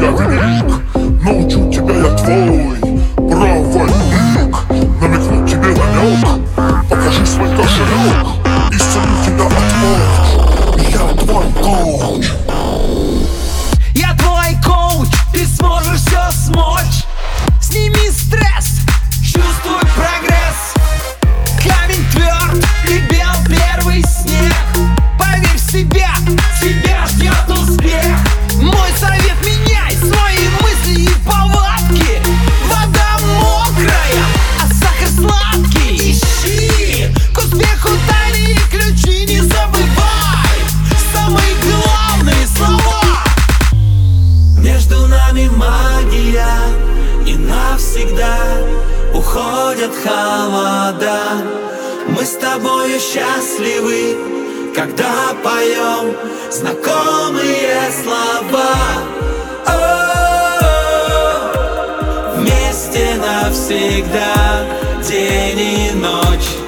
Я велик, Научу тебя я твой правый лик Намекну тебе намек Покажи свой кошелек навсегда уходят холода. Мы с тобою счастливы, когда поем знакомые слова. -о, Вместе навсегда день и ночь.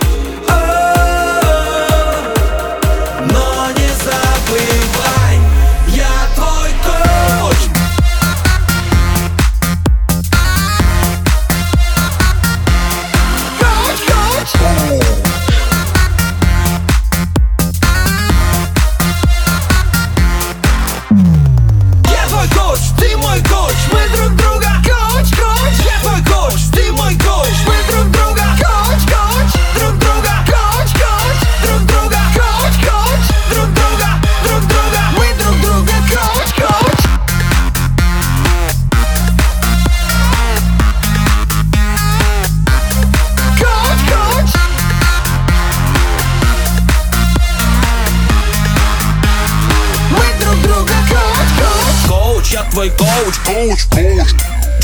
я твой коуч. Коуч, коуч.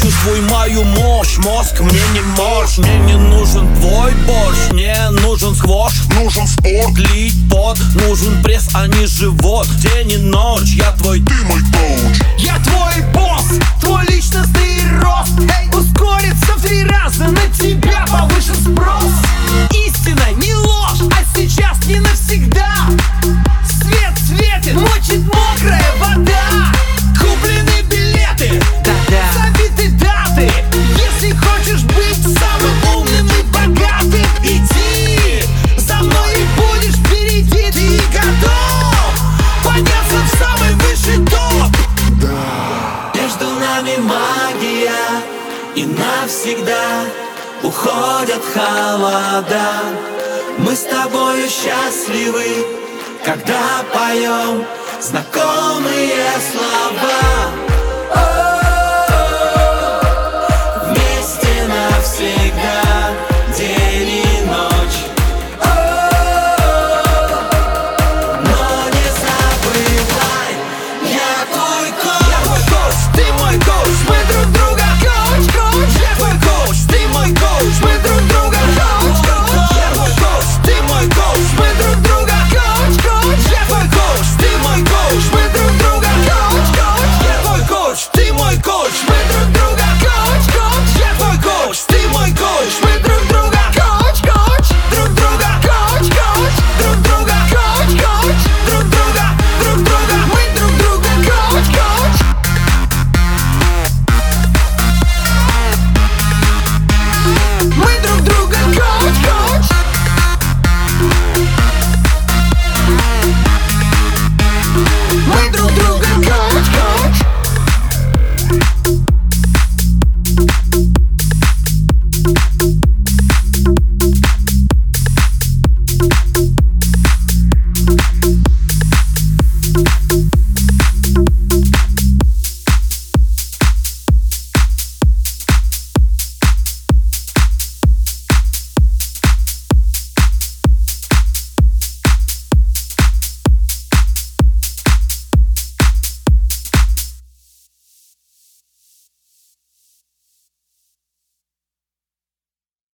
Чувствуй мою мощь, мозг мне не морж. Мне не нужен твой борщ, мне нужен сквош. Нужен спорт, лить пот, нужен пресс, а не живот. День и ночь, я твой, ты мой коуч нами магия И навсегда уходят холода. Мы с тобою счастливы, когда поем знакомые слова.